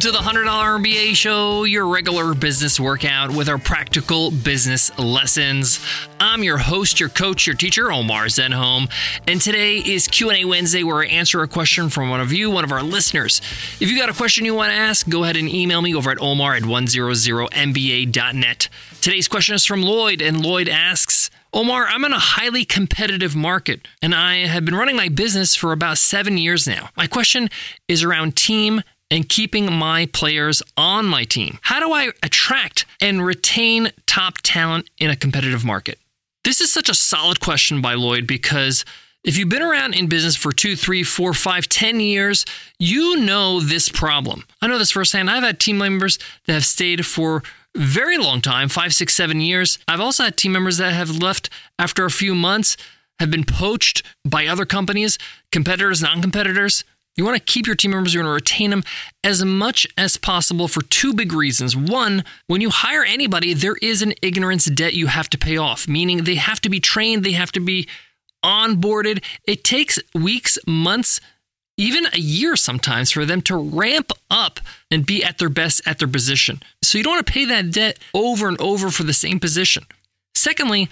to the $100 MBA show, your regular business workout with our practical business lessons. I'm your host, your coach, your teacher, Omar Zenhom, and today is Q&A Wednesday where I answer a question from one of you, one of our listeners. If you got a question you want to ask, go ahead and email me over at omar at 100mba.net. Today's question is from Lloyd, and Lloyd asks, Omar, I'm in a highly competitive market and I have been running my business for about seven years now. My question is around team and keeping my players on my team. How do I attract and retain top talent in a competitive market? This is such a solid question by Lloyd because if you've been around in business for two, three, four, five, ten years, you know this problem. I know this firsthand. I've had team members that have stayed for very long time five, six, seven years. I've also had team members that have left after a few months, have been poached by other companies, competitors, non competitors. You want to keep your team members, you want to retain them as much as possible for two big reasons. One, when you hire anybody, there is an ignorance debt you have to pay off, meaning they have to be trained, they have to be onboarded. It takes weeks, months, even a year sometimes for them to ramp up and be at their best at their position. So you don't want to pay that debt over and over for the same position. Secondly,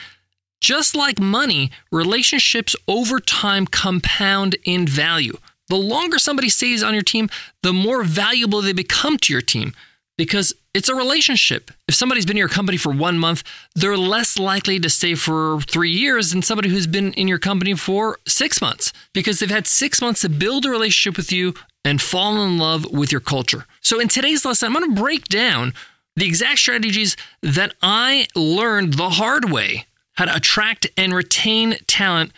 just like money, relationships over time compound in value. The longer somebody stays on your team, the more valuable they become to your team because it's a relationship. If somebody's been in your company for one month, they're less likely to stay for three years than somebody who's been in your company for six months because they've had six months to build a relationship with you and fall in love with your culture. So, in today's lesson, I'm going to break down the exact strategies that I learned the hard way how to attract and retain talent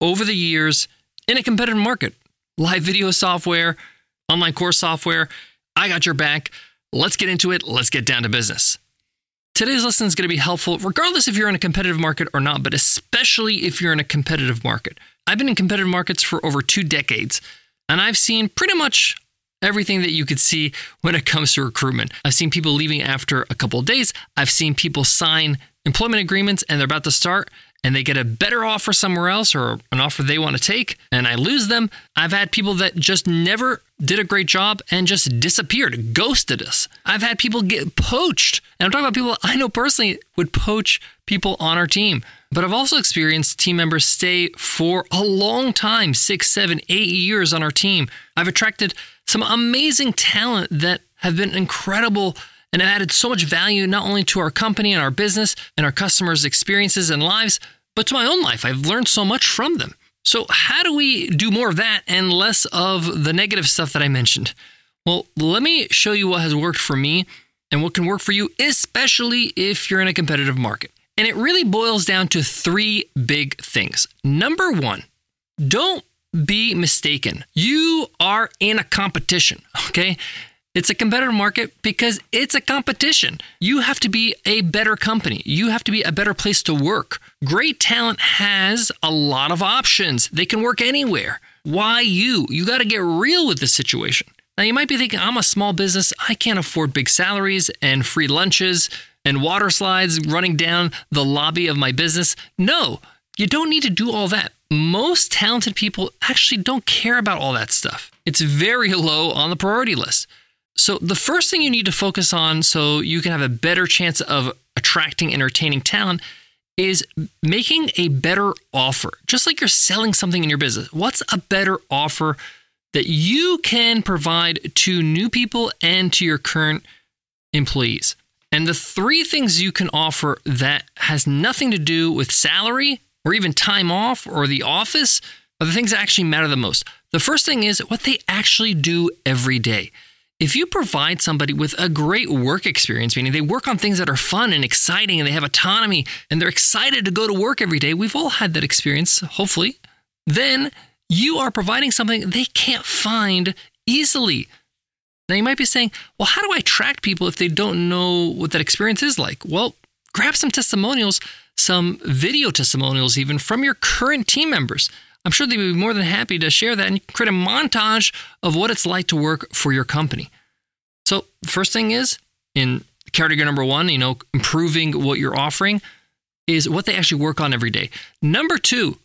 over the years in a competitive market live video software, online course software. I got your back. Let's get into it. Let's get down to business. Today's lesson is going to be helpful regardless if you're in a competitive market or not, but especially if you're in a competitive market. I've been in competitive markets for over two decades, and I've seen pretty much everything that you could see when it comes to recruitment. I've seen people leaving after a couple of days. I've seen people sign employment agreements and they're about to start and they get a better offer somewhere else or an offer they want to take and I lose them. I've had people that just never did a great job and just disappeared, ghosted us. I've had people get poached. And I'm talking about people I know personally would poach people on our team. But I've also experienced team members stay for a long time six, seven, eight years on our team. I've attracted some amazing talent that have been incredible and have added so much value not only to our company and our business and our customers' experiences and lives, but to my own life. I've learned so much from them. So, how do we do more of that and less of the negative stuff that I mentioned? Well, let me show you what has worked for me and what can work for you, especially if you're in a competitive market. And it really boils down to three big things. Number one, don't be mistaken. You are in a competition, okay? It's a competitive market because it's a competition. You have to be a better company. You have to be a better place to work. Great talent has a lot of options. They can work anywhere. Why you? You got to get real with the situation. Now, you might be thinking, I'm a small business. I can't afford big salaries and free lunches and water slides running down the lobby of my business. No, you don't need to do all that. Most talented people actually don't care about all that stuff. It's very low on the priority list. So, the first thing you need to focus on so you can have a better chance of attracting, entertaining talent is making a better offer. Just like you're selling something in your business, what's a better offer that you can provide to new people and to your current employees? And the three things you can offer that has nothing to do with salary or even time off or the office are the things that actually matter the most. The first thing is what they actually do every day. If you provide somebody with a great work experience, meaning they work on things that are fun and exciting and they have autonomy and they're excited to go to work every day, we've all had that experience, hopefully, then you are providing something they can't find easily. Now, you might be saying, well, how do I attract people if they don't know what that experience is like? Well, grab some testimonials, some video testimonials, even from your current team members. I'm sure they'd be more than happy to share that and create a montage of what it's like to work for your company. So, first thing is in category number one, you know, improving what you're offering is what they actually work on every day. Number two,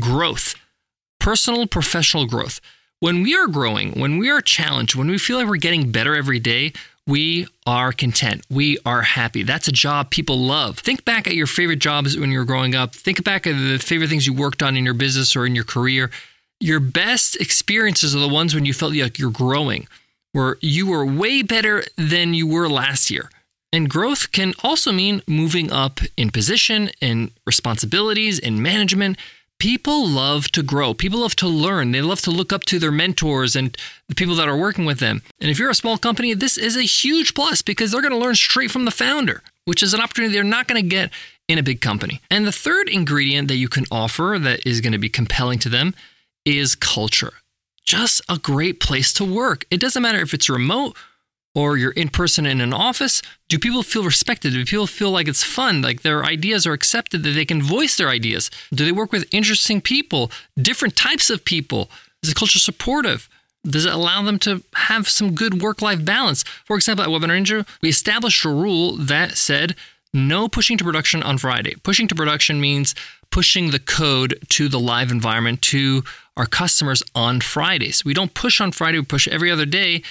growth, personal, professional growth. when we are growing, when we are challenged, when we feel like we're getting better every day, we are content. We are happy. That's a job people love. Think back at your favorite jobs when you were growing up. Think back at the favorite things you worked on in your business or in your career. Your best experiences are the ones when you felt like you're growing, where you were way better than you were last year. And growth can also mean moving up in position, in responsibilities, in management. People love to grow. People love to learn. They love to look up to their mentors and the people that are working with them. And if you're a small company, this is a huge plus because they're going to learn straight from the founder, which is an opportunity they're not going to get in a big company. And the third ingredient that you can offer that is going to be compelling to them is culture. Just a great place to work. It doesn't matter if it's remote or you're in person in an office, do people feel respected? Do people feel like it's fun, like their ideas are accepted, that they can voice their ideas? Do they work with interesting people, different types of people? Is the culture supportive? Does it allow them to have some good work life balance? For example, at Webinar Ninja, we established a rule that said no pushing to production on Friday. Pushing to production means pushing the code to the live environment to our customers on Fridays. We don't push on Friday, we push every other day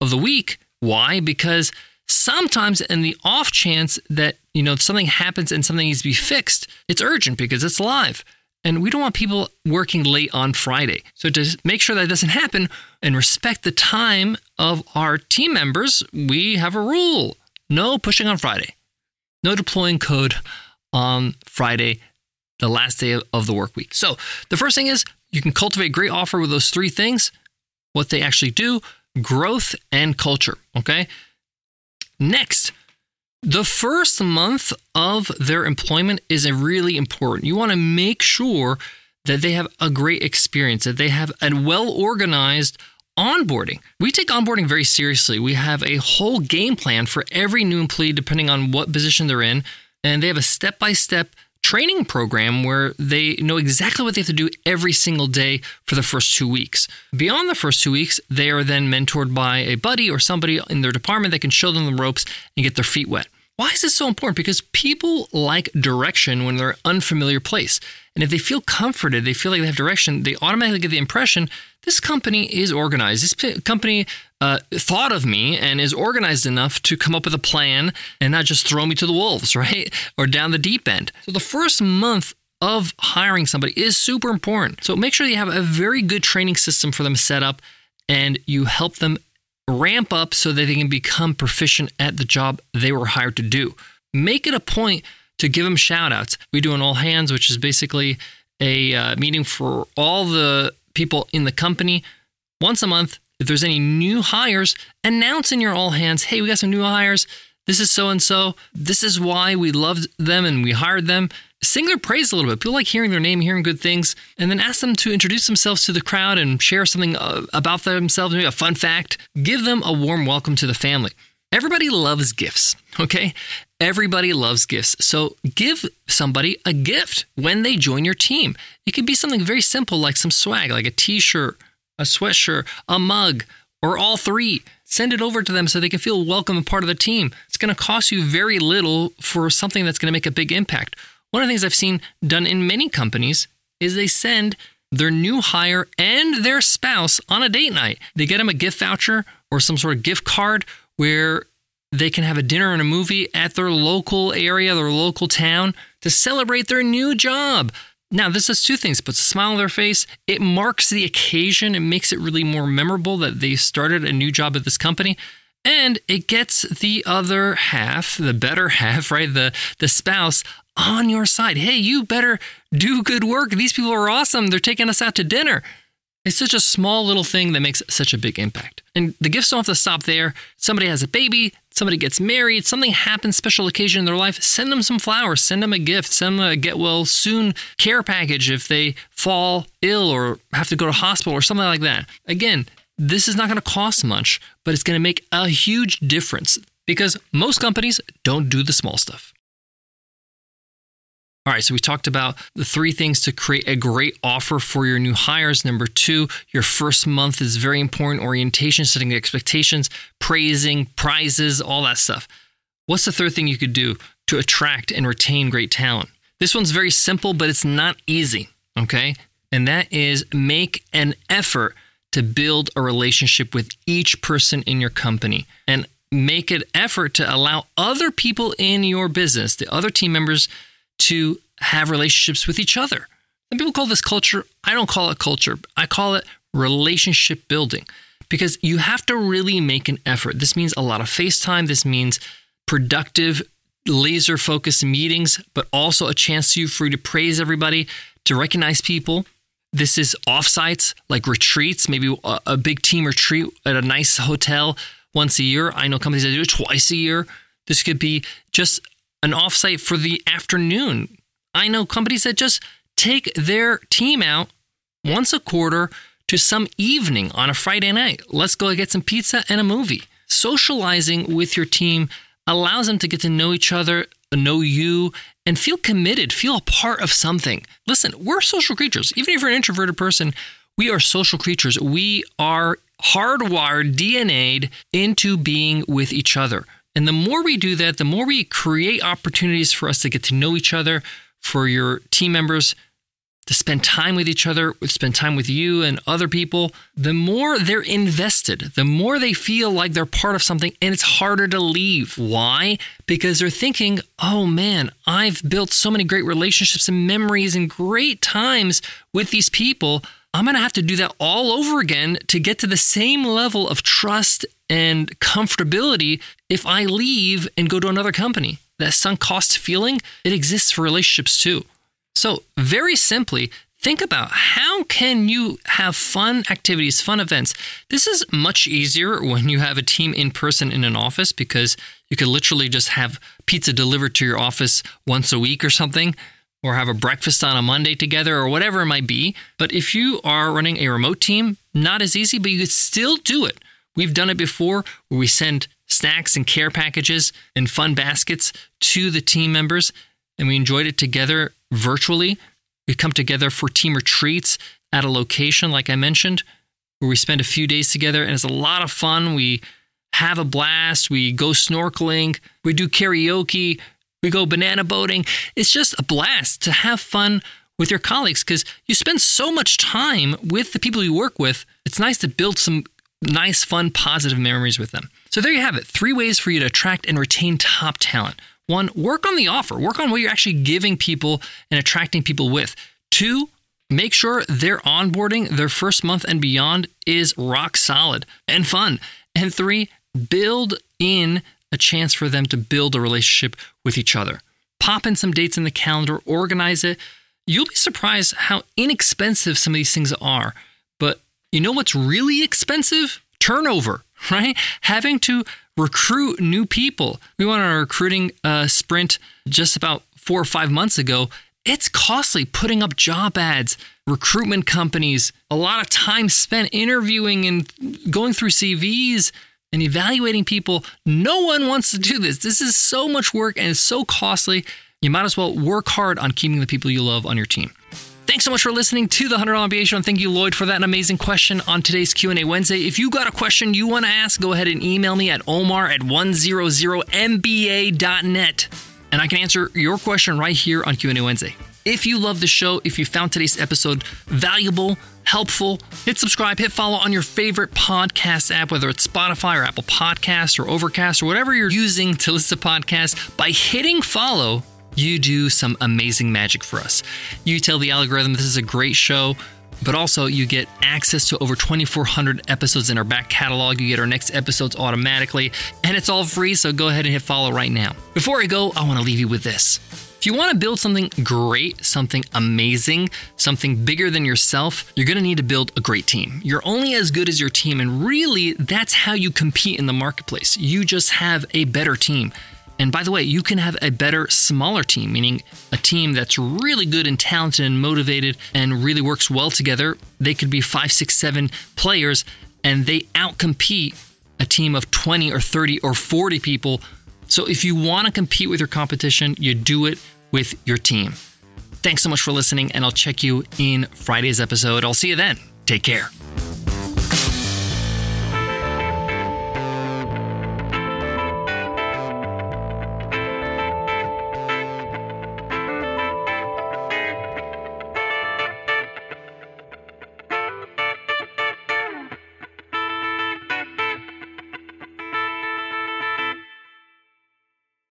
of the week why? Because sometimes in the off chance that, you know, something happens and something needs to be fixed, it's urgent because it's live. And we don't want people working late on Friday. So to make sure that doesn't happen and respect the time of our team members, we have a rule. No pushing on Friday. No deploying code on Friday, the last day of the work week. So the first thing is you can cultivate great offer with those three things, what they actually do, growth and culture. Okay. Next, the first month of their employment is a really important. You want to make sure that they have a great experience, that they have a well organized onboarding. We take onboarding very seriously. We have a whole game plan for every new employee, depending on what position they're in, and they have a step by step training program where they know exactly what they have to do every single day for the first two weeks. Beyond the first two weeks, they are then mentored by a buddy or somebody in their department that can show them the ropes and get their feet wet. Why is this so important? Because people like direction when they're unfamiliar place. And if they feel comforted, they feel like they have direction, they automatically get the impression this company is organized. This company uh, thought of me and is organized enough to come up with a plan and not just throw me to the wolves, right? Or down the deep end. So the first month of hiring somebody is super important. So make sure you have a very good training system for them set up and you help them ramp up so that they can become proficient at the job they were hired to do. Make it a point to give them shout outs. We do an all hands, which is basically a uh, meeting for all the people in the company once a month. If there's any new hires, announce in your all hands, hey, we got some new hires. This is so and so. This is why we loved them and we hired them. Sing their praise a little bit. People like hearing their name, hearing good things, and then ask them to introduce themselves to the crowd and share something uh, about themselves, maybe a fun fact. Give them a warm welcome to the family. Everybody loves gifts, okay? Everybody loves gifts. So give somebody a gift when they join your team. It could be something very simple like some swag, like a t shirt, a sweatshirt, a mug, or all three. Send it over to them so they can feel welcome and part of the team. It's going to cost you very little for something that's going to make a big impact. One of the things I've seen done in many companies is they send their new hire and their spouse on a date night. They get them a gift voucher or some sort of gift card where they can have a dinner and a movie at their local area, their local town to celebrate their new job. Now, this does two things. It puts a smile on their face. It marks the occasion. It makes it really more memorable that they started a new job at this company. And it gets the other half, the better half, right? The the spouse on your side. Hey, you better do good work. These people are awesome. They're taking us out to dinner. It's such a small little thing that makes such a big impact. And the gifts don't have to stop there. Somebody has a baby, somebody gets married, something happens, special occasion in their life, send them some flowers, send them a gift, send them a get well soon care package if they fall ill or have to go to hospital or something like that. Again, this is not going to cost much, but it's going to make a huge difference because most companies don't do the small stuff. All right, so we talked about the three things to create a great offer for your new hires. Number two, your first month is very important orientation, setting expectations, praising, prizes, all that stuff. What's the third thing you could do to attract and retain great talent? This one's very simple, but it's not easy, okay? And that is make an effort to build a relationship with each person in your company and make an effort to allow other people in your business, the other team members, to have relationships with each other. And people call this culture. I don't call it culture. I call it relationship building because you have to really make an effort. This means a lot of FaceTime. This means productive, laser focused meetings, but also a chance for you, for you to praise everybody, to recognize people. This is offsites like retreats, maybe a, a big team retreat at a nice hotel once a year. I know companies that do it twice a year. This could be just an offsite for the afternoon. I know companies that just take their team out once a quarter to some evening on a Friday night. Let's go get some pizza and a movie. Socializing with your team allows them to get to know each other, know you, and feel committed, feel a part of something. Listen, we're social creatures. Even if you're an introverted person, we are social creatures. We are hardwired, DNA'd into being with each other. And the more we do that, the more we create opportunities for us to get to know each other, for your team members to spend time with each other, spend time with you and other people, the more they're invested, the more they feel like they're part of something and it's harder to leave. Why? Because they're thinking, oh man, I've built so many great relationships and memories and great times with these people. I'm going to have to do that all over again to get to the same level of trust and comfortability if I leave and go to another company. That sunk cost feeling, it exists for relationships too. So, very simply, think about how can you have fun activities, fun events. This is much easier when you have a team in person in an office because you could literally just have pizza delivered to your office once a week or something or have a breakfast on a Monday together or whatever it might be. But if you are running a remote team, not as easy, but you could still do it. We've done it before where we send snacks and care packages and fun baskets to the team members and we enjoyed it together virtually. We come together for team retreats at a location, like I mentioned, where we spend a few days together, and it's a lot of fun. We have a blast. We go snorkeling. We do karaoke. We go banana boating. It's just a blast to have fun with your colleagues because you spend so much time with the people you work with. It's nice to build some nice, fun, positive memories with them. So there you have it three ways for you to attract and retain top talent. One, work on the offer, work on what you're actually giving people and attracting people with. Two, make sure their onboarding, their first month and beyond, is rock solid and fun. And three, build in a chance for them to build a relationship with each other. Pop in some dates in the calendar, organize it. You'll be surprised how inexpensive some of these things are. But you know what's really expensive? Turnover, right? Having to recruit new people. We went on a recruiting uh, sprint just about four or five months ago. It's costly putting up job ads, recruitment companies, a lot of time spent interviewing and going through CVs and evaluating people. No one wants to do this. This is so much work and it's so costly. You might as well work hard on keeping the people you love on your team. Thanks so much for listening to the $100 MBA show. And thank you, Lloyd, for that amazing question on today's Q&A Wednesday. If you got a question you want to ask, go ahead and email me at omar at 100mba.net. And I can answer your question right here on Q&A Wednesday. If you love the show, if you found today's episode valuable, helpful, hit subscribe, hit follow on your favorite podcast app, whether it's Spotify or Apple Podcasts or Overcast or whatever you're using to listen to podcasts. By hitting follow, you do some amazing magic for us. You tell the algorithm this is a great show, but also you get access to over 2,400 episodes in our back catalog. You get our next episodes automatically, and it's all free, so go ahead and hit follow right now. Before I go, I want to leave you with this. If you want to build something great, something amazing, something bigger than yourself, you're going to need to build a great team. You're only as good as your team, and really, that's how you compete in the marketplace. You just have a better team. And by the way, you can have a better, smaller team, meaning a team that's really good and talented and motivated and really works well together. They could be five, six, seven players and they outcompete a team of 20 or 30 or 40 people. So if you want to compete with your competition, you do it with your team. Thanks so much for listening, and I'll check you in Friday's episode. I'll see you then. Take care.